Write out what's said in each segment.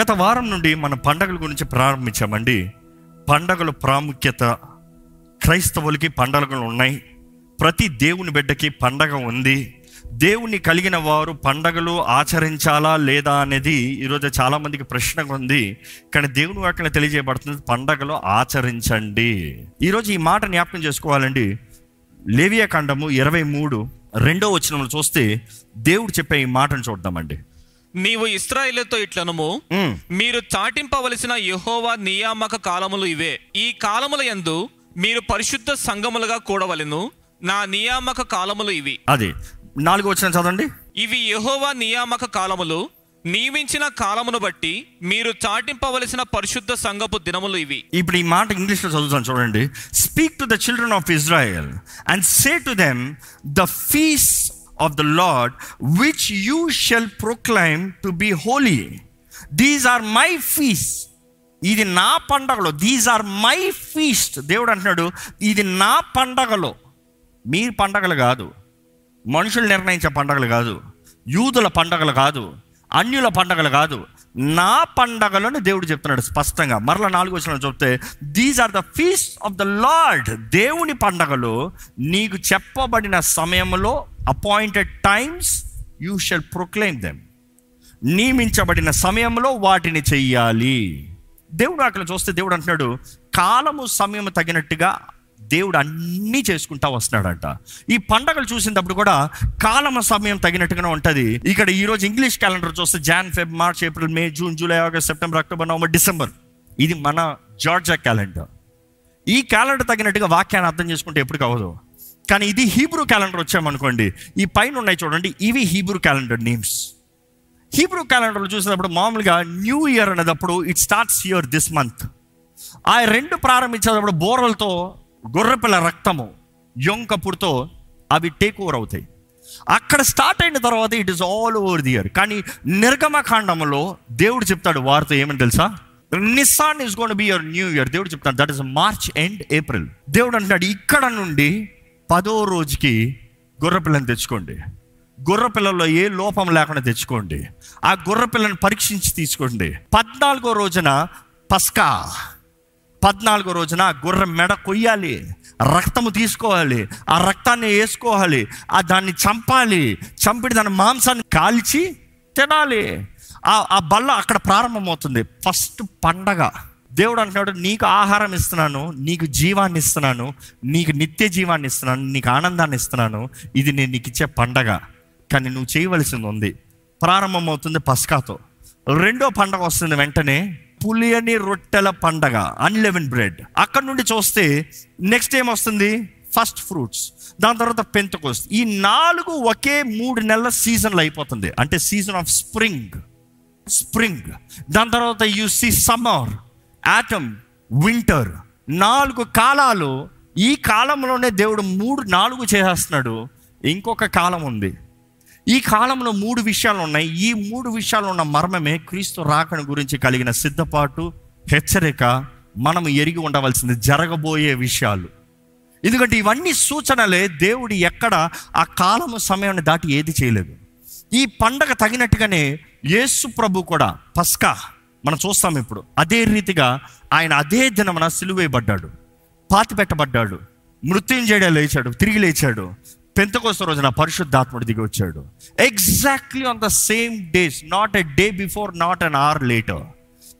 గత వారం నుండి మన పండగల గురించి ప్రారంభించామండి. పండగల ప్రాముఖ్యత క్రైస్తవులకి పండగలు ఉన్నాయి. ప్రతి దేవుని బిడ్డకి పండగ ఉంది. దేవుని కలిగిన వారు పండగలు ఆచరించాలా లేదా అనేది ఈరోజు చాలామందికి ప్రశ్నగా ఉంది. కానీ దేవుని వాక్యం తెలియజేయబడుతుంది పండగలు ఆచరించండి. ఈరోజు ఈ మాట జ్ఞాపకం చేసుకోవాలండి. లేవియా ఖండము ఇరవై మూడు రెండో వచనంలో చూస్తే దేవుడు చెప్పే ఈ మాటను చూద్దామండి. నీవు ఇస్రాయేలుతో ఇట్లనుము మీరు చాటింపవలసిన యెహోవా నియామక కాలములు ఇవే. ఈ కాలముల యందు మీరు పరిశుద్ధ సంఘములుగా కూడవలెను నా నియామక కాలములు ఇవి. అది నాలుగో వచనం చదవండి. ఇవి యెహోవా నియామక కాలములు నియమించిన కాలమును బట్టి మీరు చాటింపవలసిన పరిశుద్ధ సంఘపు దినములు ఇవి. ఇప్పుడు ఈ మాట ఇంగ్లీష్లో చదువుతాను చూడండి. Speak to the children of Israel and say to them the feasts of the Lord which you shall proclaim to be holy these are my feasts ఇది నా పండగలో. దీస్ ఆర్ మై ఫీస్ట్ దేవుడు అంటున్నాడు ఇది నా పండగలో. మీ పండగలు కాదు. మనుషులు నిర్ణయించే పండగలు కాదు. యూదుల పండగలు కాదు. అన్యుల పండగలు కాదు. నా పండగలను దేవుడు చెప్తున్నాడు స్పష్టంగా. మరలా నాలుగు వచ్చిన చెప్తే these are the feast of the Lord దేవుని పండగలు నీకు చెప్పబడిన సమయంలో appointed times you shall proclaim them నియమించబడిన సమయంలో వాటిని చెయ్యాలి. దేవుడు అక్కడ చూస్తే దేవుడు అంటున్నాడు కాలము సమయం తగినట్టుగా దేవుడు అన్నీ చేసుకుంటా వస్తున్నాడంట. ఈ పండగలు చూసినప్పుడు కూడా కాలమ సమయం తగినట్టుగానే ఉంటుంది. ఇక్కడ ఈ రోజు ఇంగ్లీష్ క్యాలెండర్ చూస్తే Jan Feb March April May June July August September October November December ఇది మన జార్జా క్యాలెండర్. ఈ క్యాలెండర్ తగినట్టుగా వాక్యాన్ని అర్థం చేసుకుంటే ఎప్పుడు కావదు. కానీ ఇది హీబ్రూ క్యాలెండర్ వచ్చామనుకోండి ఈ పైన ఉన్నాయి చూడండి ఇవి హీబ్రూ క్యాలెండర్ నేమ్స్. హీబ్రూ క్యాలెండర్లో చూసినప్పుడు మామూలుగా న్యూ ఇయర్ అనేటప్పుడు it starts your this month ఆ రెండు ప్రారంభించేటప్పుడు బోరలతో గొర్రెపిల్ల రక్తము యొంకపుడుతో అవి టేక్ ఓవర్ అవుతాయి. అక్కడ స్టార్ట్ అయిన తర్వాత it is all over the year కానీ నిర్గమకాండంలో దేవుడు చెప్తాడు వారితో ఏమని తెలుసా? Nisan is gonna be your new year దేవుడు చెప్తాడు that is March end April దేవుడు అంటున్నాడు ఇక్కడ నుండి పదో రోజుకి గొర్రెపిల్లని తెచ్చుకోండి. గొర్రెపిల్లలో ఏ లోపం లేకుండా తెచ్చుకోండి. ఆ గొర్రె పిల్లని పరీక్షించి తీసుకోండి. పద్నాలుగో రోజున పస్కా. పద్నాలుగో రోజున ఆ గొర్రె మెడ కొయ్యాలి రక్తము తీసుకోవాలి ఆ రక్తాన్ని వేసుకోవాలి ఆ దాన్ని చంపాలి చంపిడి దాని మాంసాన్ని కాల్చి తినాలి. ఆ ఆ బల్ల అక్కడ ప్రారంభమవుతుంది. ఫస్ట్ పండగ. దేవుడు అంటున్నాడు నీకు ఆహారం ఇస్తున్నాను నీకు జీవాన్ని ఇస్తున్నాను నీకు నిత్య జీవాన్ని ఇస్తున్నాను నీకు ఆనందాన్ని ఇస్తున్నాను ఇది నేను నీకు ఇచ్చే పండగ. కానీ నువ్వు చేయవలసింది ఉంది. ప్రారంభమవుతుంది పస్కాతో. రెండో పండగ వస్తుంది వెంటనే పులియని రొట్టెల పండగ అన్లెవెన్ బ్రెడ్ అక్కడ నుండి చూస్తే నెక్స్ట్ ఏం వస్తుంది ఫస్ట్ ఫ్రూట్స్ దాని తర్వాత పెంతకోస్ ఈ నాలుగు ఒకే మూడు నెలల సీజన్లు అయిపోతుంది. అంటే సీజన్ ఆఫ్ స్ప్రింగ్ స్ప్రింగ్ దాని తర్వాత you see summer autumn winter నాలుగు కాలాలు ఈ కాలంలోనే దేవుడు మూడు నాలుగు చేసేస్తున్నాడు. ఇంకొక కాలం ఉంది. ఈ కాలంలో మూడు విషయాలు ఉన్నాయి ఈ మూడు విషయాలు ఉన్న మర్మమే క్రీస్తు రాకను గురించి కలిగిన సిద్ధపాటు హెచ్చరిక మనం ఎరిగి ఉండవలసింది జరగబోయే విషయాలు. ఎందుకంటే ఇవన్నీ సూచనలే దేవుడు ఎక్కడ ఆ కాలము సమయాన్ని దాటి ఏది చేయలేదు. ఈ పండగ తగినట్టుగానే యేసు ప్రభు కూడా పస్కా మనం చూస్తాం ఇప్పుడు. అదే రీతిగా ఆయన అదే దినమున సిలువేయబడ్డాడు పాతి పెట్టబడ్డాడు మృత్యుంజయుడే లేచాడు తిరిగి లేచాడు. పెంతకోస్త రోజున పరిశుద్ధాత్ముడు దిగి వచ్చాడు. Exactly on the same days not a day before not an hour later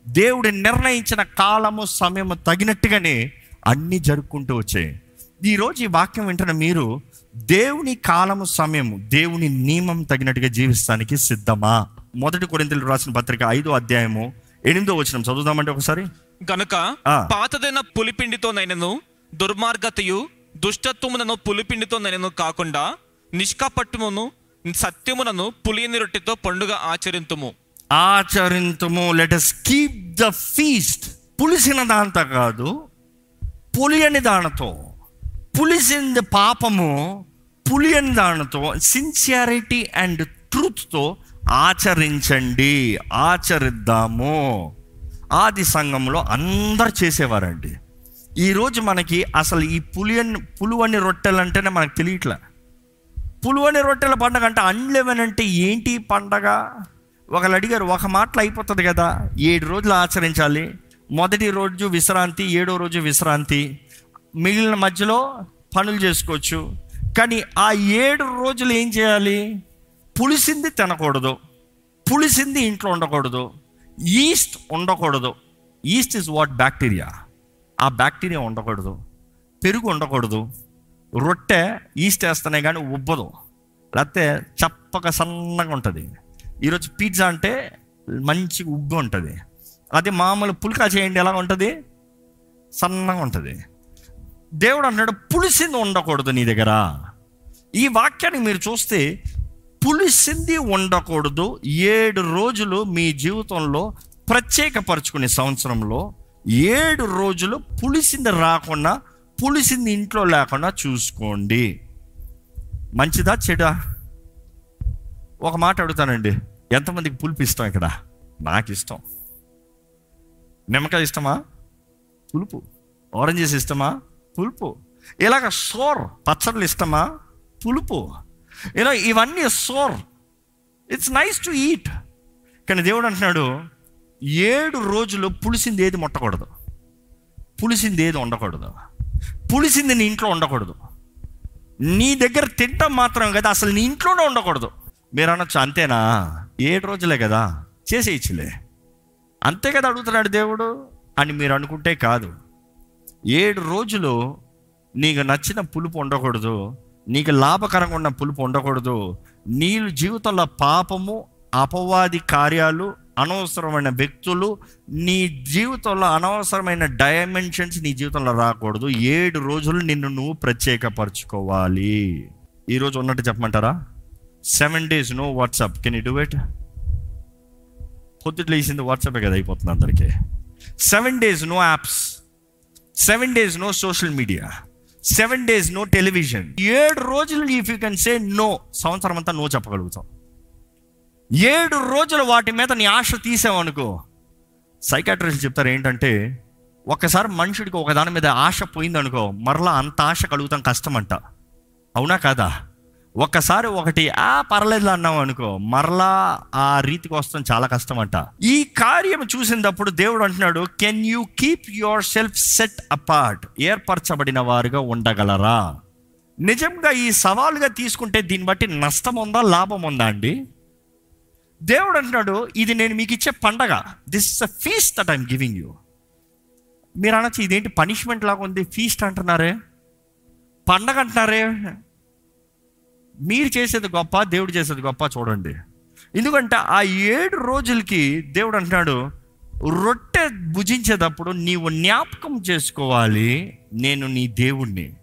దేవుడు నిర్ణయించిన కాలము సమయము తగినట్టుగానే అన్నీ జరుపుకుంటూ వచ్చాయి. ఈరోజు ఈ వాక్యం వింటున్న మీరు దేవుని కాలము సమయము దేవుని నియమం తగినట్టుగా జీవిస్తానికి సిద్ధమా? మొదటి కొరింతలు రాసిన పత్రిక ఐదో అధ్యాయము ఎనిమిదో వచ్చిన చదువుదామంటే ఒకసారి. గనుక ఆ. పాతదైన పులిపిండితోనైనను దుర్మార్గతయు దుష్టత్వమునను పులిపిండితోనైనను కాకుండా నిష్కాపట్టుమును సత్యమునను పులియని రొట్టెతో పండుగ ఆచరింతుము. ఆచరింతుము. Let us keep the feast పులిసిన దాంతో కాదు పులియని దానితో. పులిసింది పాపము పులియని దానితో సిన్సియారిటీ అండ్ ట్రూత్తో ఆచరించండి ఆచరిద్దాము. ఆది సంఘంలో అందరు చేసేవారండి. ఈరోజు మనకి అసలు ఈ పులియన్ పులువని రొట్టెలు అంటేనే మనకు తెలియట్లే. పులువని రొట్టెల పండగ అంటే అన్లెవెన్ అంటే ఏంటి పండగ? ఒకళ్ళు అడిగారు ఒక మాటలు అయిపోతుంది కదా ఏడు రోజులు ఆచరించాలి. మొదటి రోజు విశ్రాంతి ఏడో రోజు విశ్రాంతి. మిగిలిన మధ్యలో పనులు చేసుకోవచ్చు. కానీ ఆ ఏడు రోజులు ఏం చేయాలి? పులిసింది తినకూడదు. పులిసింది ఇంట్లో ఉండకూడదు. ఈస్ట్ ఉండకూడదు. Yeast is what bacteria. ఆ బ్యాక్టీరియా ఉండకూడదు. పెరుగు ఉండకూడదు. రొట్టె ఈస్ట్ వేస్తేనే కానీ ఉబ్బదు. లేకపోతే చప్పక సన్నగా ఉంటుంది. ఈరోజు పిజ్జా అంటే మంచి ఉబ్బు ఉంటుంది. అది మామూలు పుల్కా చేయండి ఎలా ఉంటుంది? సన్నగా ఉంటుంది. దేవుడు అంటున్నాడు పులిసింది ఉండకూడదు నీ దగ్గర. ఈ వాక్యాన్ని మీరు చూస్తే పులిసింది ఉండకూడదు. ఏడు రోజులు మీ జీవితంలో ప్రత్యేకపరచుకునే సంవత్సరంలో ఏడు రోజులు పులిసింది రాకుండా పులిసింది ఇంట్లో లేకుండా చూసుకోండి. మంచిదా చెడా? ఒక మాట అడుగుతానండి. ఎంతమందికి పులుపు ఇష్టం ఇక్కడ? నాకు ఇష్టం నిమ్మకాయ ఇష్టమా? పులుపు. ఆరెంజెస్ ఇష్టమా? పులుపు. ఇలాగ సోర్ పచ్చళ్ళు ఇష్టమా? పులుపు. ఇలా ఇవన్నీ sour. It's nice to eat కానీ దేవుడు అంటున్నాడు ఏడు రోజులు పులిసింది ఏది ముట్టకూడదు. పులిసింది ఏది ఉండకూడదు. పులిసింది నీ ఇంట్లో ఉండకూడదు. నీ దగ్గర తింటాం మాత్రం కదా అసలు నీ ఇంట్లోనే ఉండకూడదు. మీరు అనొచ్చు అంతేనా? ఏడు రోజులే కదా చేసేయచ్చులే. అంతే కదా అడుగుతున్నాడు దేవుడు అని మీరు అనుకుంటే కాదు. ఏడు రోజులు నీకు నచ్చిన పులుపు ఉండకూడదు నీకు లాభకరంగా ఉన్న పులుపు ఉండకూడదు నీళ్ళు జీవితంలో పాపము అపవాది కార్యాలు అనవసరమైన వ్యక్తులు నీ జీవితంలో అనవసరమైన డైమెన్షన్స్ నీ జీవితంలో రాకూడదు. ఏడు రోజులు నిన్ను నువ్వు ప్రత్యేకపరచుకోవాలి. ఈరోజు ఉన్నట్టు చెప్పమంటారా? Seven days no WhatsApp can you do it పొద్దుట్లు వేసింది వాట్సాపే కదా అయిపోతుంది అందరికీ. Seven days no apps seven days no social media seven days no television ఏడు రోజులు if you can say no సంవత్సరం అంతా నో చెప్పగలుగుతాం. ఏడు రోజులు వాటి మీద నీ ఆశ తీసావనుకో సైకాట్రిస్ట్ చెప్తారు ఏంటంటే ఒకసారి మనుషుడికి ఒక దాని మీద ఆశ పోయిందనుకో మరలా అంత ఆశ కలుగుతాం కష్టమంట. అవునా కాదా? ఒక్కసారి ఒకటి ఆ పర్లేదు అన్నావు అనుకో మరలా ఆ రీతికి వస్తాం చాలా కష్టం అంట ఈ కార్యం చూసినప్పుడు దేవుడు అంటున్నాడు can you keep yourself set apart ఏర్పరచబడిన వారుగా ఉండగలరా? నిజంగా ఈ సవాలుగా తీసుకుంటే దీన్ని బట్టి నష్టం ఉందా లాభం ఉందా అండి? దేవుడు అంటున్నాడు ఇది నేను మీకు ఇచ్చే పండగ. This is a feast that I'm giving you మీరు అనొచ్చు ఇదేంటి పనిష్మెంట్ లాగా ఉంది ఫీస్ట్ అంటున్నారే? పండగ అంటున్నారే? మీరు చేసేది గొప్ప దేవుడు చేసేది గొప్ప చూడండి. ఎందుకంటే ఆ ఏడు రోజులకి దేవుడు అంటున్నాడు రొట్టె భుజించేటప్పుడు నీవు జ్ఞాపకం చేసుకోవాలి నేను నీ దేవుణ్ణి.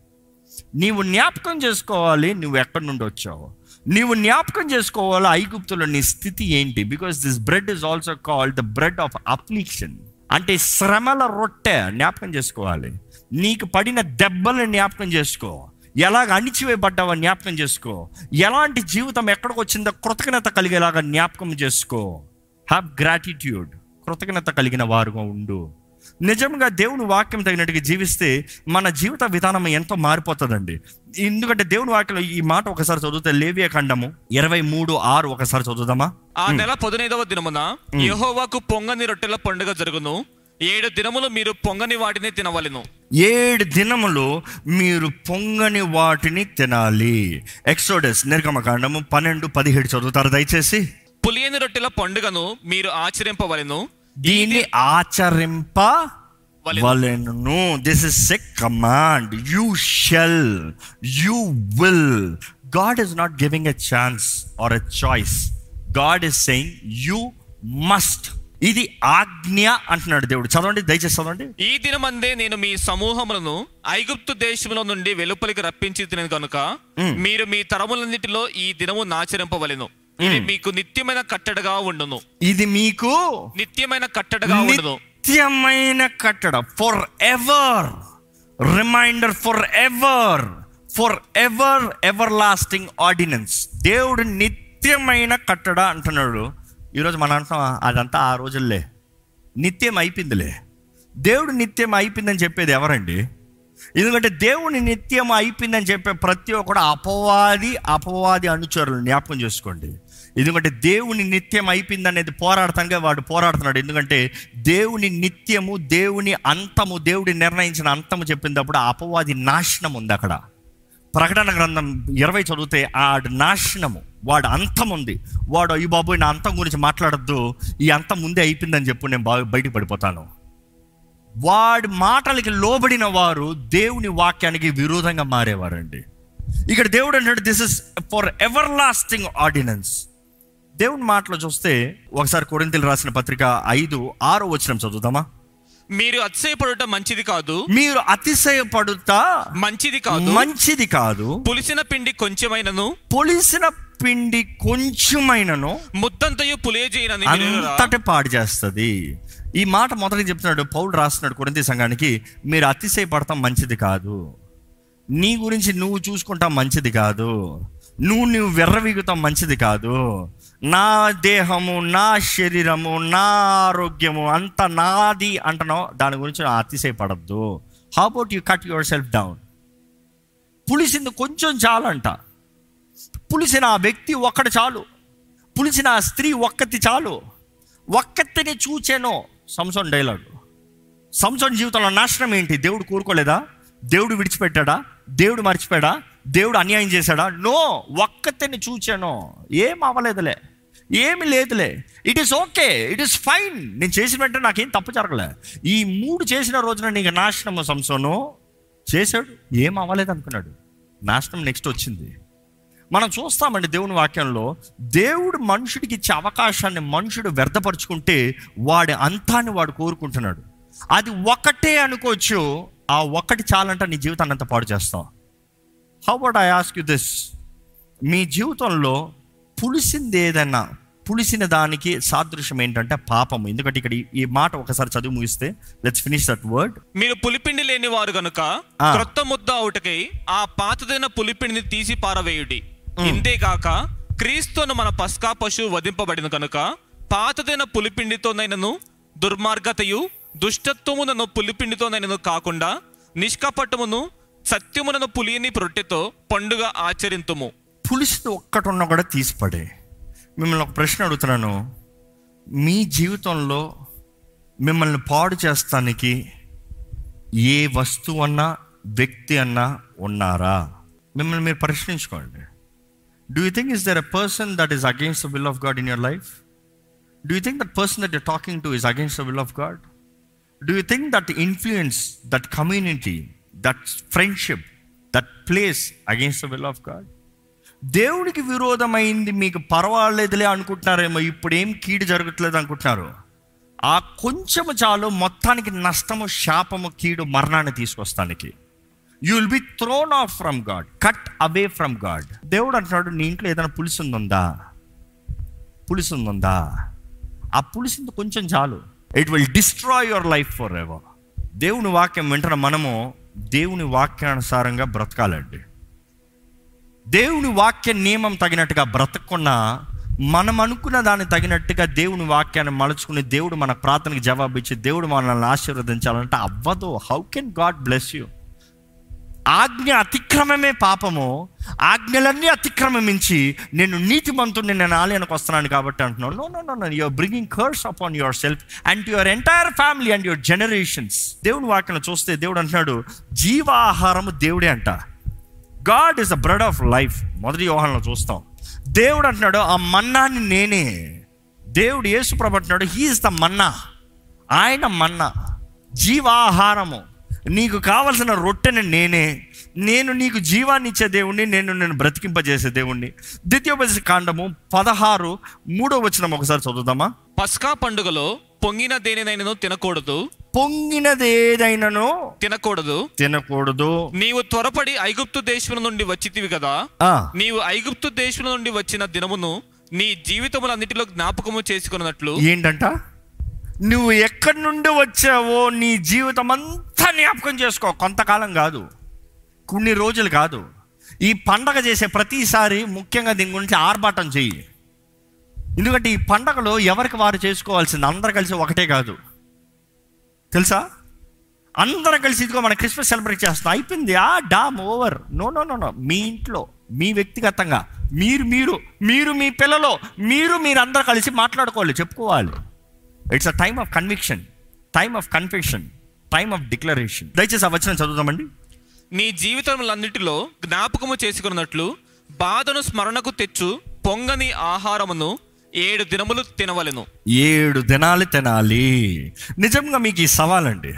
నీవు జ్ఞాపకం చేసుకోవాలి నువ్వు ఎక్కడి నుండి వచ్చావు? నీవు జ్ఞాపకం చేసుకోవాలి ఐగుప్తులో నీ స్థితి ఏంటి? Because this bread is also called the bread of affliction అంటే శ్రమల రొట్టె జ్ఞాపకం చేసుకోవాలి. నీకు పడిన దెబ్బలను జ్ఞాపకం చేసుకో. ఎలాగ అణిచివేయబడ్డావో జ్ఞాపకం చేసుకో. ఎలాంటి జీవితం ఎక్కడికి వచ్చిందో కృతజ్ఞత కలిగేలాగా జ్ఞాపకం చేసుకో. హ్యావ్ గ్రాటిట్యూడ్ కృతజ్ఞత కలిగిన వారుగా ఉండు. నిజంగా దేవుని వాక్యం తగినట్టుగా జీవిస్తే మన జీవిత విధానం ఎంతో మారిపోతుందండి. ఎందుకంటే దేవుని వాక్యంలో ఈ మాట ఒకసారి చదివితే లేవియ ఖండము ఇరవై మూడు ఆరు ఒకసారి చదువుదామా? ఆ నెల పదినైదవ దినమున యెహోవాకు పొంగని రొట్టెల పండుగ జరుగును. ఏడు దినములు మీరు పొంగని వాటిని తినవలెను. ఏడు దినములు మీరు పొంగని వాటిని తినాలి. ఎక్సోడస్ నిర్గమకాండము పన్నెండు పదిహేడు చదువుతారు దయచేసి? పులియని రొట్టెల పండుగను మీరు ఆచరింపవలెను. దీన్ని ఆచరింప వలెను. This is a command you shall you will God is not giving a chance or a choice God is saying you must ఇది ఆజ్ఞ అంటున్నాడు దేవుడు. చదవండి దయచేసి చదవండి. ఈ దినమందే నేను మీ సమూహములను ఐగుప్తు దేశంలో నుండి వెలుపలికి రప్పించి తినను కనుక మీరు మీ తరములన్నిటిలో ఈ దినము నాచరింపవలెను. ఇది మీకు నిత్యమైన కట్టడగా ఉండును. ఇది మీకు నిత్యమైన కట్టడగా ఉండును. నిత్యమైన కట్టడ. Forever reminder forever forever everlasting ordinance దేవుడు నిత్యమైన కట్టడ అంటున్నాడు. ఈరోజు మనం అంటున్నాం అదంతా ఆ రోజుల్లే. నిత్యం అయిపోయిందిలే. దేవుడు నిత్యం అయిపోయిందని చెప్పేది ఎవరండి? ఎందుకంటే దేవుని నిత్యం అయిపోయిందని చెప్పే ప్రతి ఒక్కడు అపవాది అపవాది అనుచరులు జ్ఞాపకం చేసుకోండి. ఎందుకంటే దేవుని నిత్యం అయిపోయింది అనేది పోరాడతానుగా వాడు పోరాడుతున్నాడు. ఎందుకంటే దేవుని నిత్యము దేవుని అంతము దేవుడి నిర్ణయించిన అంతము చెప్పినప్పుడు ఆ అపవాది నాశనం ఉంది అక్కడ. ప్రకటన గ్రంథం ఇరవై చదివితే ఆడు నాశనము వాడు అంతం ఉంది. వాడు అయ్యి బాబోయ్ నా అంతం గురించి మాట్లాడద్దు ఈ అంతం ముందే అయిపోయిందని చెప్పు నేను బాగా బయటకు పడిపోతాను. వాడి మాటలకి లోబడిన వారు దేవుని వాక్యానికి విరోధంగా మారేవారండి. ఇక్కడ దేవుడు అంటాడు this is for everlasting ordinance దేవుని మాటలు చూస్తే ఒకసారి కొరింతలు రాసిన పత్రిక ఐదు ఆరో వచ్చిన చదువుతామా మీరు అతిశయపడుట మంచిది కాదు. మీరు అతిశయపడుతా మంచిది కాదు. మంచిది కాదు. పులిసిన పిండి కొంచెమైనను. పొలిసిన పిండి కొంచెమైనను ముద్దంతయు పులియజేయనని అంతటి పాడు చేస్తుంది. ఈ మాట మొదటి చెప్తున్నాడు పౌలు రాస్తున్నాడు కొరింతి సంఘానికి మీరు అతిశయపడతాం మంచిది కాదు. నీ గురించి నువ్వు చూసుకుంటాం మంచిది కాదు. నువ్వు నువ్వు వెర్రవీగుతాం మంచిది కాదు. నా దేహము నా శరీరము నా ఆరోగ్యము అంత నాది అంటున్నావు. దాని గురించి అతిశయపడద్దు. How about you cut yourself down పులిసింది కొంచెం చాలంట. పులిసిన ఆ వ్యక్తి ఒక్కడు చాలు. పులిసిన ఆ స్త్రీ ఒక్కతి చాలు. ఒక్కతిని చూచాను. సంసోన్ డైలాగ్. సంసోన్ జీవితంలో నాశనం ఏంటి? దేవుడు కోరుకోలేదా? దేవుడు విడిచిపెట్టాడా? దేవుడు మర్చిపోయాడా? దేవుడు అన్యాయం చేశాడా? నో ఒక్కతిని చూచాను. ఏం అవ్వలేదులే. ఏమి లేదులే. It is okay it is fine నేను చేసిన వెంటనే నాకేం తప్పు జరగలే. ఈ మూడు చేసిన రోజున నీకు నాశనము సంసోను చేశాడు. ఏం అవ్వలేదు అనుకున్నాడు. నాశనం నెక్స్ట్ వచ్చింది. మనం చూస్తామండి దేవుని వాక్యంలో దేవుడు మనుషుడికి ఇచ్చే అవకాశాన్ని మనుషుడు వ్యర్థపరుచుకుంటే వాడి అంతాన్ని వాడు కోరుకుంటున్నాడు. అది ఒకటే అనుకోవచ్చు. ఆ ఒక్కటి చాలంటే నీ జీవితాన్ని అంత పాడు చేస్తావు how would I ask you this మీ జీవితంలో పులిసింది ఏదైనా పులిసిన దానికి సాదృశ్యం ఏంటంటే పాపము ఎందుకంటే ఇక్కడ ఈ- మాట ఒకసారి చదువు ముగిస్తే లెట్స్ ఫినిష్ దట్ వర్డ్ మీరు పులిపిండి లేని వారు గనుక. క్రొత్త ముద్ద అవుటకై ఆ పాతదైన పులిపిండిని తీసి పారవేయుడి. ఇంతేగాక క్రీస్తును మన పస్కా పశువు వధింపబడిన కనుక పాతదైన పులిపిండితోనైనను దుర్మార్గతయు దుష్టత్వమునను పులిపిండితోనైనను కాకుండా నిష్కపటమును సత్యమునను పులియని రొట్టెతో పండుగ ఆచరింతుము. పులిసింది ఒక్కటి ఉన్నా కూడా తీసిపడే. మిమ్మల్ని ఒక ప్రశ్న అడుగుతున్నాను. మీ జీవితంలో మిమ్మల్ని పాడు చేస్తానికి ఏ వస్తువు అన్నా వ్యక్తి అన్నా ఉన్నారా? మిమ్మల్ని మీరు ప్రశ్నించుకోండి. Do you think is there a person that is against the will of God in your life do you think that person that you talking to is against the will of God do you think that influence that community that friendship that place against the will of God దేవుడికి విరోధమైంది మీకు పర్వాలేదులే అనుకుంటున్నారేమో ఇప్పుడు ఏం కీడు జరగట్లేదు అనుకుంటున్నారు? ఆ కొంచెము చాలు మొత్తానికి నష్టము శాపము కీడు మరణాన్ని తీసుకొస్తానికి. You will be thrown off from God cut away from God దేవుడు అంటున్నాడు నీ ఇంట్లో ఏదైనా పులుసు ఉందా ఆ పులిసింది కొంచెం చాలు. It will destroy your life forever దేవుని వాక్యం వెంటనే మనము దేవుని వాక్యానుసారంగా బ్రతకాలండి. దేవుని వాక్య నియమం తగినట్టుగా బ్రతకున్నా మనం అనుకున్న దాన్ని తగినట్టుగా దేవుని వాక్యాన్ని మలుచుకుని దేవుడు మన ప్రార్థనకి జవాబు ఇచ్చి దేవుడు మనల్ని ఆశీర్వదించాలంటే అవ్వదు. How can God bless you ఆజ్ఞ అతిక్రమమే పాపము. ఆజ్ఞలన్నీ అతిక్రమించి నేను నీతిమంతుడిని నేను ఆలయానికి వస్తున్నాను కాబట్టి అంటున్నాను no no no no your bringing curse upon yourself and your entire family and your generations దేవుని వాక్యం చూస్తే దేవుడు అంటున్నాడు జీవాహారము దేవుడే అంట. God is the bread of life మొదటి యోహంలో చూస్తాం. దేవుడు అంటున్నాడు ఆ మన్నాని నేనే. దేవుడు యేసు ప్రభు అంటున్నాడు హీఈస్ ద మన్నా. ఆయన మన్నా. జీవాహారము. నీకు కావలసిన రొట్టెని నేనే. నేను నీకు జీవాన్ని ఇచ్చే దేవుణ్ణి నేను నేను బ్రతికింపజేసే దేవుణ్ణి. ద్వితీయోపదేశ కాండము పదహారు మూడో వచనం ఒకసారి చదువుదామా? పస్కా పండుగలో పొంగిన దేనినైనను తినకూడదు? పొంగినది ఏదైనానో తినకూడదు. తినకూడదు. నీవు త్వరపడి ఐగుప్తు దేశం నుండి వచ్చితివి కదా? నీవు ఐగుప్తు దేశం నుండి వచ్చిన దినమును నీ జీవితములన్నిటిలో జ్ఞాపకము చేసుకున్నట్లు ఏంటంట? నువ్వు ఎక్కడి నుండి వచ్చావో నీ జీవితం అంతా జ్ఞాపకం చేసుకో. కొంతకాలం కాదు. కొన్ని రోజులు కాదు. ఈ పండగ చేసే ప్రతిసారి ముఖ్యంగా దీని గురించి ఆర్భాటం చెయ్యి. ఎందుకంటే ఈ పండగలో ఎవరికి వారు చేసుకోవాల్సింది? అందరు కలిసి ఒకటే కాదు. తెలుసా? అందరం కలిసి ఇదిగో మన క్రిస్మస్ సెలబ్రేట్ చేస్తాం అయిపోయింది. ఆ డామ్ over. No no no no. మీ ఇంట్లో మీ వ్యక్తిగతంగా. మీరు మీరు మీరు మీ పిల్లలు మీరు మీరందరూ కలిసి మాట్లాడుకోవాలి చెప్పుకోవాలి. It's a time of conviction time of confession time of declaration దయచేసి ఆ వచ్చిన చదువుతామండి నీ జీవితములన్నిటిలో జ్ఞాపకము చేసుకున్నట్లు బాధను స్మరణకు తెచ్చు పొంగని ఆహారమును ఏడు దినములు తినవలెను. ఏడు దినాలు తినాలి. నిజంగా మీకు ఈ సవాలండి.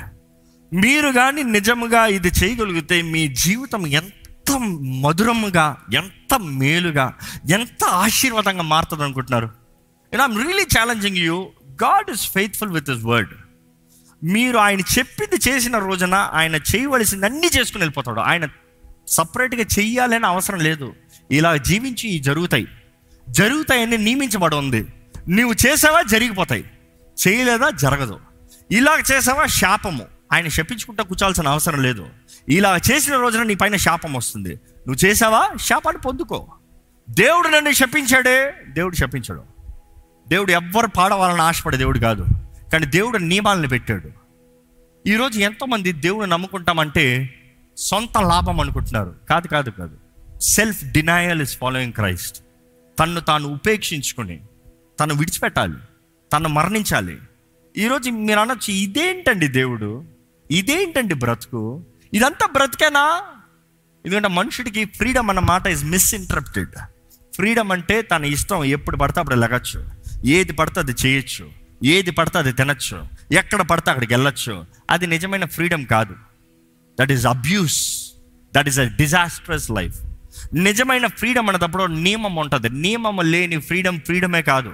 మీరు కానీ నిజముగా ఇది చేయగలిగితే మీ జీవితం ఎంత మధురముగా ఎంత మేలుగా ఎంత ఆశీర్వాదంగా మారుతుంది అనుకుంటున్నారు I'm really challenging you God is faithful with his word మీరు ఆయన చెప్పింది చేసిన రోజున ఆయన చేయవలసింది అన్నీ చేసుకుని వెళ్ళిపోతాడు. ఆయన సపరేట్గా చెయ్యాలని అవసరం లేదు. ఇలా జీవించి జరుగుతాయి. జరుగుతాయని నియమించబడి ఉంది. నీవు చేసావా జరిగిపోతాయి. చేయలేదా జరగదు. ఇలా చేసావా శాపము. ఆయన శపించుకుంటా కూర్చోాల్సిన అవసరం లేదు. ఇలా చేసిన రోజున నీ పైన శాపం వస్తుంది. నువ్వు చేసావా? శాపాన్ని పొందుకో. దేవుడు నన్ను శపించాడే. దేవుడు శపించడు. దేవుడు ఎవ్వరు పాడవాలని ఆశపడే దేవుడు కాదు. కానీ దేవుడు నియమాలను పెట్టాడు. ఈరోజు ఎంతోమంది దేవుడు నమ్ముకుంటామంటే సొంత లాభం అనుకుంటున్నారు. కాదు కాదు కాదు. Self denial is following Christ తన్ను తాను ఉపేక్షించుకుని తను విడిచిపెట్టాలి తను మరణించాలి. ఈరోజు మీరు అనొచ్చు ఇదేంటండి దేవుడు? ఇదేంటండి బ్రతుకు? ఇదంతా బ్రతికేనా? ఎందుకంటే మనుషుడికి ఫ్రీడమ్ అన్న మాట ఇస్ మిస్ఇంటర్ప్టెడ్ ఫ్రీడమ్ అంటే తన ఇష్టం ఎప్పుడు పడితే అప్పుడు లెగచ్చు. ఏది పడితే అది చేయొచ్చు. ఏది పడితే అది తినచ్చు. ఎక్కడ పడితే అక్కడికి వెళ్ళొచ్చు. అది నిజమైన ఫ్రీడమ్ కాదు. That is abuse that is a disastrous life నిజమైన ఫ్రీడమ్ అనేటప్పుడు నియమం ఉంటుంది. నియమము లేని ఫ్రీడమ్ ఫ్రీడమే కాదు.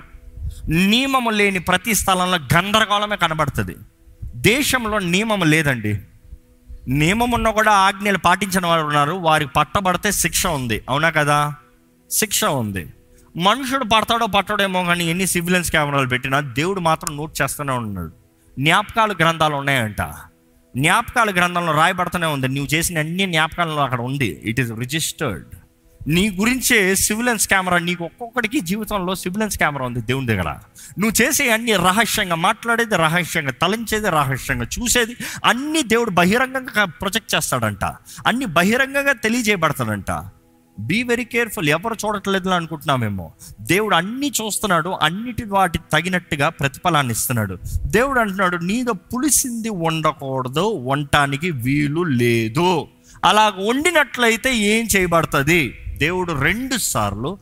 నియమము లేని ప్రతి స్థలంలో గందరగోళమే కనబడుతుంది. దేశంలో నియమం లేదండి. నియమం ఉన్న కూడా ఆజ్ఞలు పాటించిన వారు ఉన్నారు. వారికి పట్టబడితే శిక్ష ఉంది. అవునా కదా? శిక్ష ఉంది. మనుషుడు పడతాడో పట్టడేమో కానీ ఎన్ని సివిలెన్స్ కెమెరాలు పెట్టినా దేవుడు మాత్రం నోట్ చేస్తూనే ఉన్నాడు. జ్ఞాపకాలు గ్రంథాలు ఉన్నాయంట. జ్ఞాపకాల గ్రంథంలో రాయబడుతూనే ఉంది. నువ్వు చేసిన అన్ని జ్ఞాపకాలలో అక్కడ ఉంది. ఇట్ ఈస్ రిజిస్టర్డ్ నీ గురించే సివిలెన్స్ కెమెరా నీకు ఒక్కొక్కడికి జీవితంలో సివిలెన్స్ కెమెరా ఉంది దేవుని దగ్గర. నువ్వు చేసే అన్ని రహస్యంగా మాట్లాడేది రహస్యంగా తలంచేది రహస్యంగా చూసేది అన్ని దేవుడు బహిరంగంగా ప్రొజెక్ట్ చేస్తాడంట. అన్ని బహిరంగంగా తెలియజేయబడతాడంట. బీ వెరీ కేర్ఫుల్ ఎవరు చూడట్లేదు అనుకుంటున్నామేమో. దేవుడు అన్ని చూస్తున్నాడు అన్నిటి వాటి తగినట్టుగా ప్రతిఫలాన్ని ఇస్తున్నాడు. దేవుడు అంటున్నాడు నీదో పులిసింది వండకూడదు వంటానికి వీలు లేదు. అలా వండినట్లయితే ఏం చేయబడుతుంది? దేవుడు రెండు సార్లు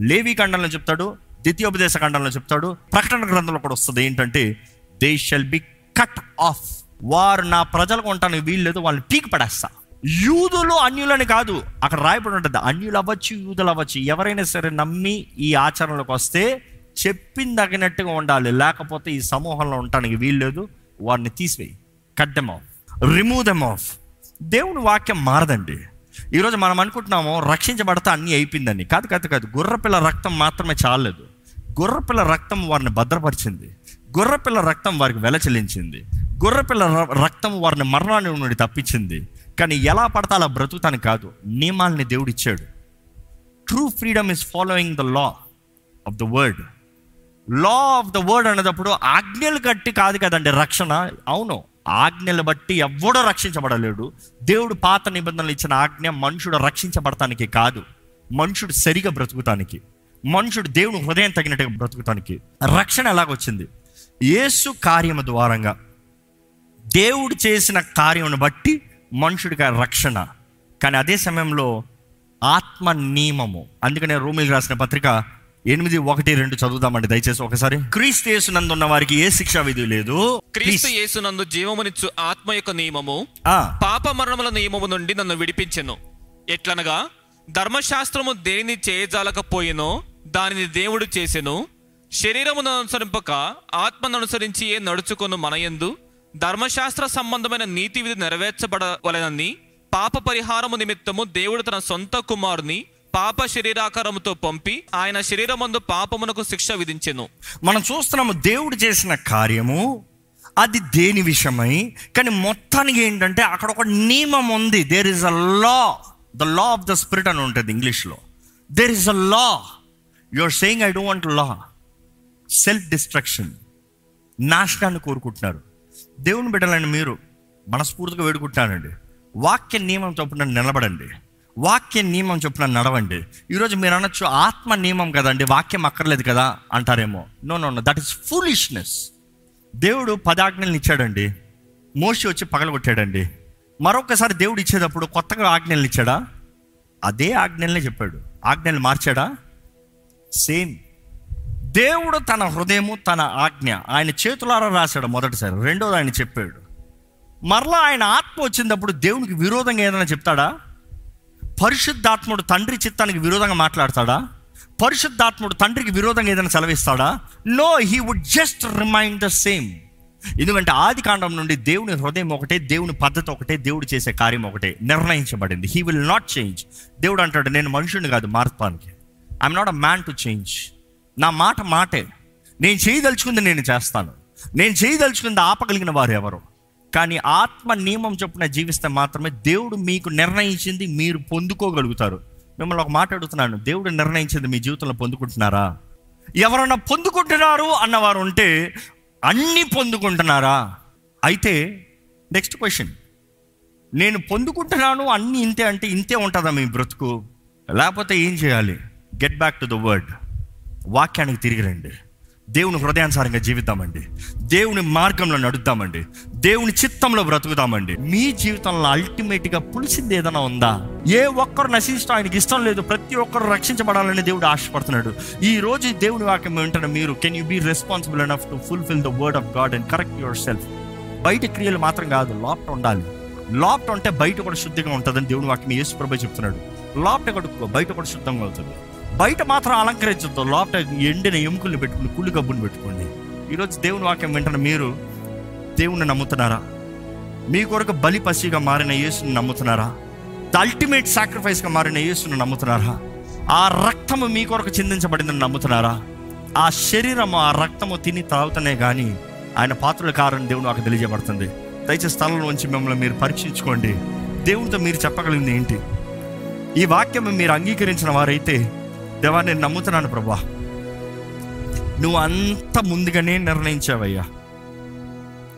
లేవి ఖండంలో చెప్తాడు ద్వితీయోపదేశ ఖండంలో చెప్తాడు ప్రకటన గ్రంథంలో కూడా వస్తుంది. ఏంటంటే they shall be cut off వారు నా ప్రజలకు ఉండటానికి వీలు లేదు వాళ్ళని పీక్ పడేస్తా. యూదులు అన్యులని కాదు. అక్కడ రాయబడి ఉంటుంది. అన్యులు అవ్వచ్చు యూదులు అవ్వచ్చు ఎవరైనా సరే నమ్మి ఈ ఆచరణలోకి వస్తే చెప్పింది తగినట్టుగా ఉండాలి. లేకపోతే ఈ సమూహంలో ఉండటానికి వీల్లేదు వారిని తీసివేయి. Cut them off remove them off దేవుని వాక్యం మారదండి. ఈరోజు మనం అనుకుంటున్నాము రక్షించబడితే అన్నీ అయిపోయిందని. కాదు కాదు కాదు. గుర్రపిల్ల రక్తం మాత్రమే చాలలేదు. గుర్రపిల్ల రక్తం వారిని భద్రపరిచింది. గుర్రపిల్ల రక్తం వారికి వెల చెల్లించింది. గుర్రపిల్ల ర- రక్తం వారిని మరణాన్ని నుండి తప్పించింది. కానీ ఎలా పడతా అలా బ్రతుకుతాను కాదు. నియమాల్ని దేవుడు ఇచ్చాడు. True freedom is following the law of the word law of the word అనేటప్పుడు ఆజ్ఞలు కట్టి కాదు కదండి రక్షణ. అవును ఆజ్ఞలు బట్టి ఎవడో రక్షించబడలేడు. దేవుడు పాత నిబంధనలు ఇచ్చిన ఆజ్ఞ మనుషుడు రక్షించబడటానికి కాదు. మనుషుడు సరిగా బ్రతుకుతానికి. మనుషుడు దేవుని హృదయం తగినట్టుగా బ్రతుకుతానికి. రక్షణ ఎలాగొచ్చింది? యేసు కార్యము ద్వారంగా. దేవుడు చేసిన కార్యమును బట్టి మనుషుడికి రక్షణ. కానీ అదే సమయంలో ఆత్మ నియమము. అందుకనే రోమిల్ రాసిన పత్రిక ఎనిమిది ఒకటి రెండు చదువుదామండి. దయచేసి ఒకసారి. క్రీస్తు యేసునందున్న వారికి ఏ శిక్షా విధి లేదు? క్రీస్తు. యేసునందు జీవమునిచ్చు ఆత్మ యొక్క నియమము. ఆ, పాప మరణముల నియమము నుండి నన్ను విడిపించెను. ఎట్లనగా? ధర్మశాస్త్రము దేనిని చేయజాలకపోయినో దానిని దేవుడు చేసెను. శరీరమును అనుసరింపక ఆత్మను అనుసరించి ఏ నడుచుకొను మనయందు? ధర్మశాస్త్ర సంబంధమైన నీతి విధి నెరవేర్చబడవలెనని పాప పరిహారము నిమిత్తము దేవుడు తన సొంత కుమారుని పాప శరీరాకారముతో పంపి ఆయన శరీరమందు పాపమునకు శిక్ష విధించెను. మనం చూస్తున్నాము దేవుడు చేసిన కార్యము అది దేని విషయమై కానీ మొత్తానికి ఏంటంటే అక్కడ ఒక నియమం ఉంది. There is a law the law of the spirit అని ఉంటుంది ఇంగ్లీష్లో. There is a law your saying I don't want law self destruction నాశనాన్ని కోరుకుంటున్నారు. దేవుని బిడ్డలని మీరు మనస్ఫూర్తిగా వేడుకుంటానండి. వాక్య నియమం చొప్పున నిలబడండి. వాక్య నియమం చొప్పున నడవండి. ఈరోజు మీరు అనొచ్చు ఆత్మ నియమం కదండి వాక్యం అక్కర్లేదు కదా అంటారేమో. No no no that is foolishness దేవుడు పదాజ్ఞలను ఇచ్చాడండి. మోషి వచ్చి పగలగొట్టాడండి. మరొకసారి దేవుడు ఇచ్చేటప్పుడు కొత్తగా ఆజ్ఞలు ఇచ్చాడా? అదే ఆజ్ఞలనే చెప్పాడు. ఆజ్ఞలు మార్చాడా? సేమ్ దేవుడు తన హృదయము తన ఆజ్ఞ ఆయన చేతులారా రాశాడు మొదటిసారి. రెండోది ఆయన చెప్పాడు. మరలా ఆయన ఆత్మ వచ్చినప్పుడు దేవునికి విరోధంగా ఏదైనా చెప్తాడా? పరిశుద్ధాత్ముడు తండ్రి చిత్తానికి విరోధంగా మాట్లాడతాడా? పరిశుద్ధాత్ముడు తండ్రికి విరోధంగా ఏదైనా సెలవిస్తాడా? No he would just remind the same ఎందుకంటే ఆది కాండం నుండి దేవుని హృదయం ఒకటే దేవుని పద్ధతి ఒకటే దేవుడు చేసే కార్యం ఒకటే నిర్ణయించబడింది. హీ విల్ నాట్ చేంజ్ దేవుడు అంటాడు నేను మనుషుడిని కాదు మార్పానికి I'm not a man to change నా మాట మాటే. నేను చేయదలుచుకుంది నేను చేస్తాను. నేను చేయదలుచుకుంది ఆపగలిగిన వారు ఎవరు? కానీ ఆత్మ నియమం చొప్పున జీవిస్తే మాత్రమే దేవుడు మీకు నిర్ణయించింది మీరు పొందుకోగలుగుతారు. మిమ్మల్ని ఒక మాట అడుగుతున్నాను. దేవుడు నిర్ణయించింది మీ జీవితంలో పొందుకుంటున్నారా? ఎవరన్నా పొందుకుంటున్నారు అన్నవారు ఉంటే అన్నీ పొందుకుంటున్నారా? అయితే నెక్స్ట్ క్వశ్చన్. నేను పొందుకుంటున్నాను అన్నీ ఇంతే అంటే ఇంతే ఉంటుందా మీ బ్రతుకు? లేకపోతే ఏం చేయాలి? Get back to the word. వాక్యానికి తిరిగి రండి. దేవుని హృదయానుసారంగా జీవిద్దామండి. దేవుని మార్గంలో నడుద్దామండి. దేవుని చిత్తంలో బ్రతుకుదామండి. మీ జీవితంలో అల్టిమేట్గా పులిసింది ఏదైనా ఉందా? ఏ ఒక్కరు నశించడం ఆయనకి ఇష్టం లేదు. ప్రతి ఒక్కరు రక్షించబడాలని దేవుడు ఆశపడుతున్నాడు. ఈ రోజు దేవుని వాక్యం వెంటనే మీరు can you be responsible enough to fulfil the word of God and correct yourself బయట క్రియలు మాత్రం కాదు లోపట ఉండాలి. లోపట ఉంటే బయట కూడా శుద్ధిగా ఉంటుందని దేవుని వాక్యం యేసు ప్రభు చెప్తున్నాడు. లోపట కడుక్కో బయట కూడా శుద్ధంగా అవుతుంది బయట మాత్రం అలంకరించద్దు. లోపల ఎండిన ఎముకల్ని పెట్టుకుని కుళ్ళు కబ్బుని పెట్టుకోండి. ఈరోజు దేవుని వాక్యం వెంటనే మీరు దేవుణ్ణి నమ్ముతున్నారా? మీ కొరకు బలి పసిగా మారిన యేసుని నమ్ముతున్నారా? ద అల్టిమేట్ సాక్రిఫైస్గా మారిన యేసుని నమ్ముతున్నారా? ఆ రక్తము మీ కొరకు చిందించబడిందని నమ్ముతున్నారా? ఆ శరీరము ఆ రక్తము తిని త్రాగుతనే కానీ ఆయన పాత్రల కారని దేవుడు నాకు తెలియజేయబడుతుంది. దయచేసి స్థలంలో ఉంచి మిమ్మల్ని మీరు పరీక్షించుకోండి. దేవునితో మీరు చెప్పగలిగింది ఏంటి? ఈ వాక్యం మీరు అంగీకరించిన వారైతే దేవా నేను నమ్ముతున్నాను ప్రభా. నువ్వు అంత ముందుగానే నిర్ణయించావయ్యా.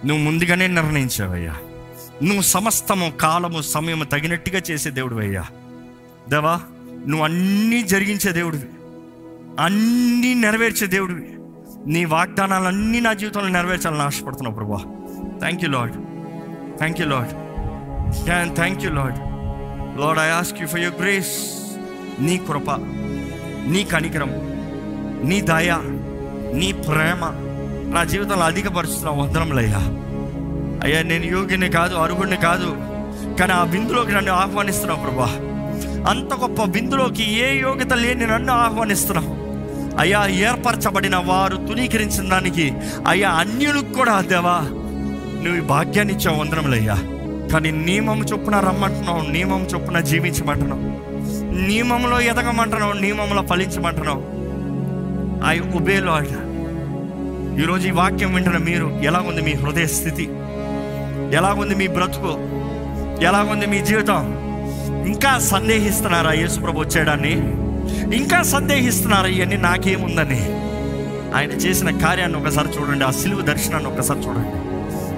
నువ్వు ముందుగానే నిర్ణయించావయ్యా. నువ్వు సమస్తము కాలము సమయము తగినట్టుగా చేసే దేవుడు అయ్యా దేవా నువ్వు అన్నీ జరిగించే దేవుడివి. అన్నీ నెరవేర్చే దేవుడివి. నీ వాగ్దానాలన్నీ నా జీవితంలో నెరవేర్చాలని ఆశపడుతున్నావు ప్రభా. Thank you lord thank you lord thank you lord lord I ask you for your grace నీ కృప. నీ కనికరం నీ దయ నీ ప్రేమ నా జీవితంలో అధికపరుస్తున్న వందనములయ్యా. అయ్యా నేను యోగిని కాదు అరుగుడిని కాదు కానీ ఆ విందులోకి నన్ను ఆహ్వానిస్తున్నావు ప్రభా. అంత గొప్ప విందులోకి ఏ యోగ్యత లేని నన్ను ఆహ్వానిస్తున్నావు. అయ్యా ఏర్పరచబడిన వారు తునీకరించిన దానికి అయ్యా అన్యులకు కూడా దేవా నువ్వు భాగ్యాన్ని ఇచ్చావు వందనములయ్యా. కానీ నియమం చొప్పున రమ్మంటున్నావు నియమం చొప్పున జీవించమంటున్నావు. నియమంలో ఎదగమంటున్నావు నియమంలో ఫలించమంటున్నావు. ఐ ఉబే లాడ్ ఈరోజు ఈ వాక్యం వింటున్న మీరు ఎలాగుంది మీ హృదయ స్థితి? ఎలాగుంది మీ బ్రతుకు? ఎలాగుంది మీ జీవితం? ఇంకా సందేహిస్తున్నారా యేసుప్రభు వచ్చాడని ఇంకా సందేహిస్తున్నారా ఇవన్నీ నాకేముందని? ఆయన చేసిన కార్యాన్ని ఒకసారి చూడండి ఆ సిలువు దర్శనాన్ని ఒకసారి చూడండి.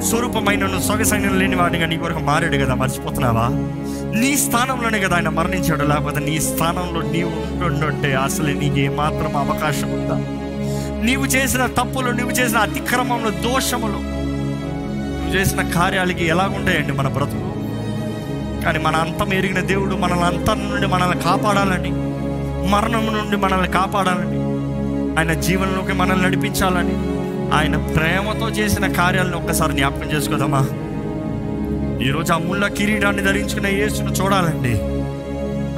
స్వరూపమైన సొగసైన లేని వాడిగా నీ కొరకు మారాడు కదా మర్చిపోతున్నావా? నీ స్థానంలోనే కదా ఆయన మరణించాడు. లేకపోతే నీ స్థానంలో నీవు ఉంటుండే అసలు నీకు ఏమాత్రం అవకాశం ఉందా? నీవు చేసిన తప్పులు నువ్వు చేసిన అతిక్రమంలో దోషములు నువ్వు చేసిన కార్యాలకి ఎలాగుంటాయండి మన బ్రతుకు? కానీ మన అంతం ఎరిగిన దేవుడు మనల్ని అంతం నుండి మనల్ని కాపాడాలని మరణం నుండి మనల్ని కాపాడాలని ఆయన జీవనంలోకి మనల్ని నడిపించాలని ఆయన ప్రేమతో చేసిన కార్యాలను ఒక్కసారి జ్ఞాపకం చేసుకోదామా? ఈరోజు ఆ ముళ్ళ కిరీటాన్ని ధరించుకున్న యేసును చూడాలండి.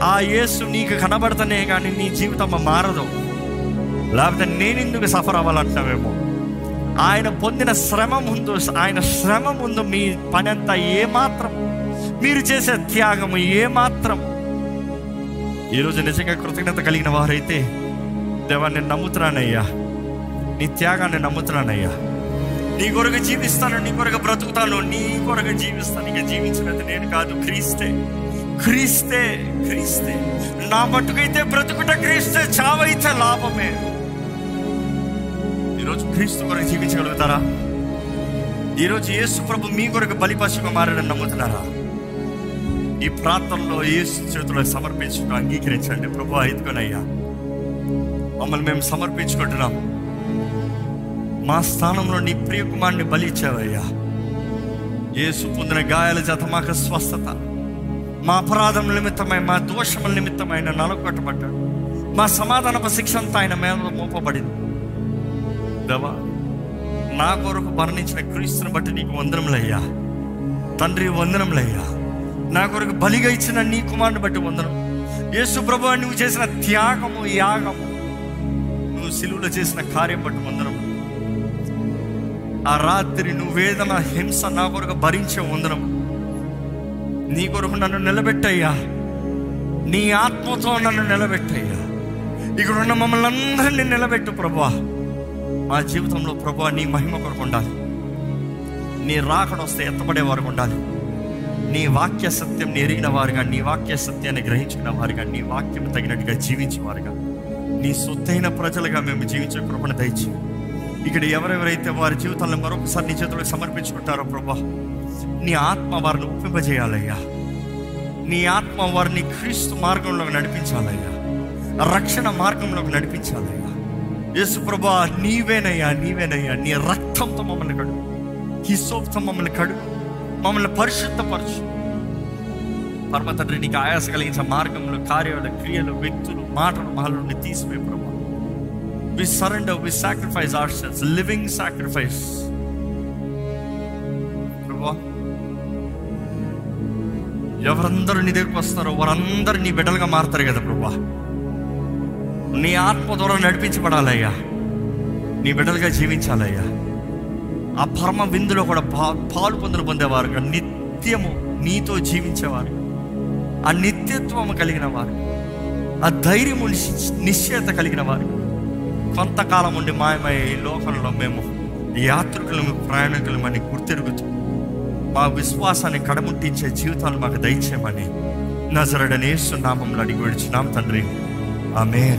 ఆ యేసు నీకు కనబడతనే కానీ నీ జీవితం మారదు. లేకపోతే నేను ఎందుకు సఫర్ అవ్వాలంటావేమో ఆయన పొందిన శ్రమ ముందు ఆయన శ్రమ ముందు మీ పని అంతా ఏమాత్రం మీరు చేసే త్యాగము ఏమాత్రం. ఈరోజు నిజంగా కృతజ్ఞత కలిగిన వారైతే దేవాన్ని నమ్ముతున్నానయ్యా. నీ త్యాగాన్ని నమ్ముతున్నానయ్యా. నీ కొరకు జీవిస్తాను నీ కొరకు బ్రతుకుతాను నీ కొరకు జీవిస్తాను ఇక జీవించినది నేను కాదు క్రీస్తే. క్రీస్తే క్రీస్తే. నా మట్టుకైతే బ్రతుకుట క్రీస్తే చావైతే లాభమే. ఈరోజు క్రీస్తు కొరకు జీవించగలుగుతారా? ఈరోజు యేసు ప్రభు మీ కొరకు బలిపశుగా మారని నమ్ముతున్నారా? ఈ ప్రాంతంలో యేసు చేతుల్లో సమర్పించుకుంటూ అంగీకరించండి. ప్రభు ఇదిగోనయ్యా మమ్మల్ని మేము సమర్పించుకుంటున్నాం. మా స్థానంలో నీ ప్రియ కుమారుని బలి ఇచ్చావయ్యా యేసు పొందిన గాయాల చేత మాకు స్వస్థత. మా అపరాధం నిమిత్తమై మా దోషముల నిమిత్తమైన నలగొట్టబడ్డాడు మా సమాధానపు శిక్ష అంతా ఆయన మీద మోపబడింది. దేవా నా కొరకు మరణించిన క్రీస్తుని బట్టి నీకు వందనములయ్యా. తండ్రి వందనములయ్యా. నా కొరకు బలిగా ఇచ్చిన నీ కుమారుని బట్టి వందనం. యేసు ప్రభు నువ్వు చేసిన త్యాగము యాగము నువ్వు సిలువులో చేసిన కార్యం బట్టి వందనం. ఆ రాత్రి నువ్వు వేదన హింస నా కొరకు భరించే ఉందరం నీ కొరకు నన్ను నిలబెట్టయ్యా. నీ ఆత్మతో నన్ను నిలబెట్టయ్యా. ఇక్కడ ఉన్న మమ్మల్ని అందరినీ నిలబెట్టు ప్రభా మా జీవితంలో ప్రభా నీ మహిమ కొరకు ఉండాలి. నీ రాకడ వస్తే వారికి ఉండాలి. నీ వాక్య సత్యం ఎరిగిన వారుగా నీ వాక్య సత్యాన్ని గ్రహించుకున్న వారుగా నీ వాక్యం తగినట్టుగా జీవించేవారుగా. నీ సొత్తైన ప్రజలుగా మేము జీవించే కృపణ దయచి ఇక్కడ ఎవరెవరైతే వారి జీవితాలను మరొకసారి నీ చేతులకు సమర్పించుకుంటారో ప్రభా నీ ఆత్మ వారిని ఒప్పింపజేయాలయ్యా. నీ ఆత్మ వారిని క్రీస్తు మార్గంలోకి నడిపించాలయ్యా. రక్షణ మార్గంలోకి నడిపించాలయ్యా. యేసు ప్రభా నీవేనయ్యా నీవేనయ్యా నీ రక్తంతో మమ్మల్ని కడుగు హిసోప్తో మమ్మల్ని కడుగు మమ్మల్ని పరిశుద్ధపరచు. పరమ తండ్రి నీకు ఆయాస కలిగించిన మార్గంలో కార్యాలు క్రియలు వ్యక్తులు మాటలు మహల్ తీసివే ప్రభా. We surrender we sacrifice our selves living sacrifice ప్రభా ఎవరందరూ నీ దగ్గరకు వస్తారో వారందరూ నీ బిడ్డలుగా మారుతారు కదా ప్రభా. నీ ఆత్మ ద్వారా నడిపించబడాలయ్యా. నీ బిడ్డలుగా జీవించాలయ్యా. ఆ పరమ విందులో కూడా పా పాలు పొందులు పొందేవారుగా నిత్యము నీతో జీవించేవారు. ఆ నిత్యత్వము కలిగిన వారు. ఆ ధైర్యము నిశ్చేత నిశ్చయత కలిగిన వారు. కొంతకాలం ఉండి మాయమై ఈ లోకంలో మేము యాత్రికులము ప్రయాణికులమని గుర్తిరుగుతూ. మా విశ్వాసాన్ని కడముట్టించే జీవితాలు మాకు దయచేయమని నజరడనేస్తున్నామంలో అడిగి విడిచున్నాం తండ్రి. ఆమె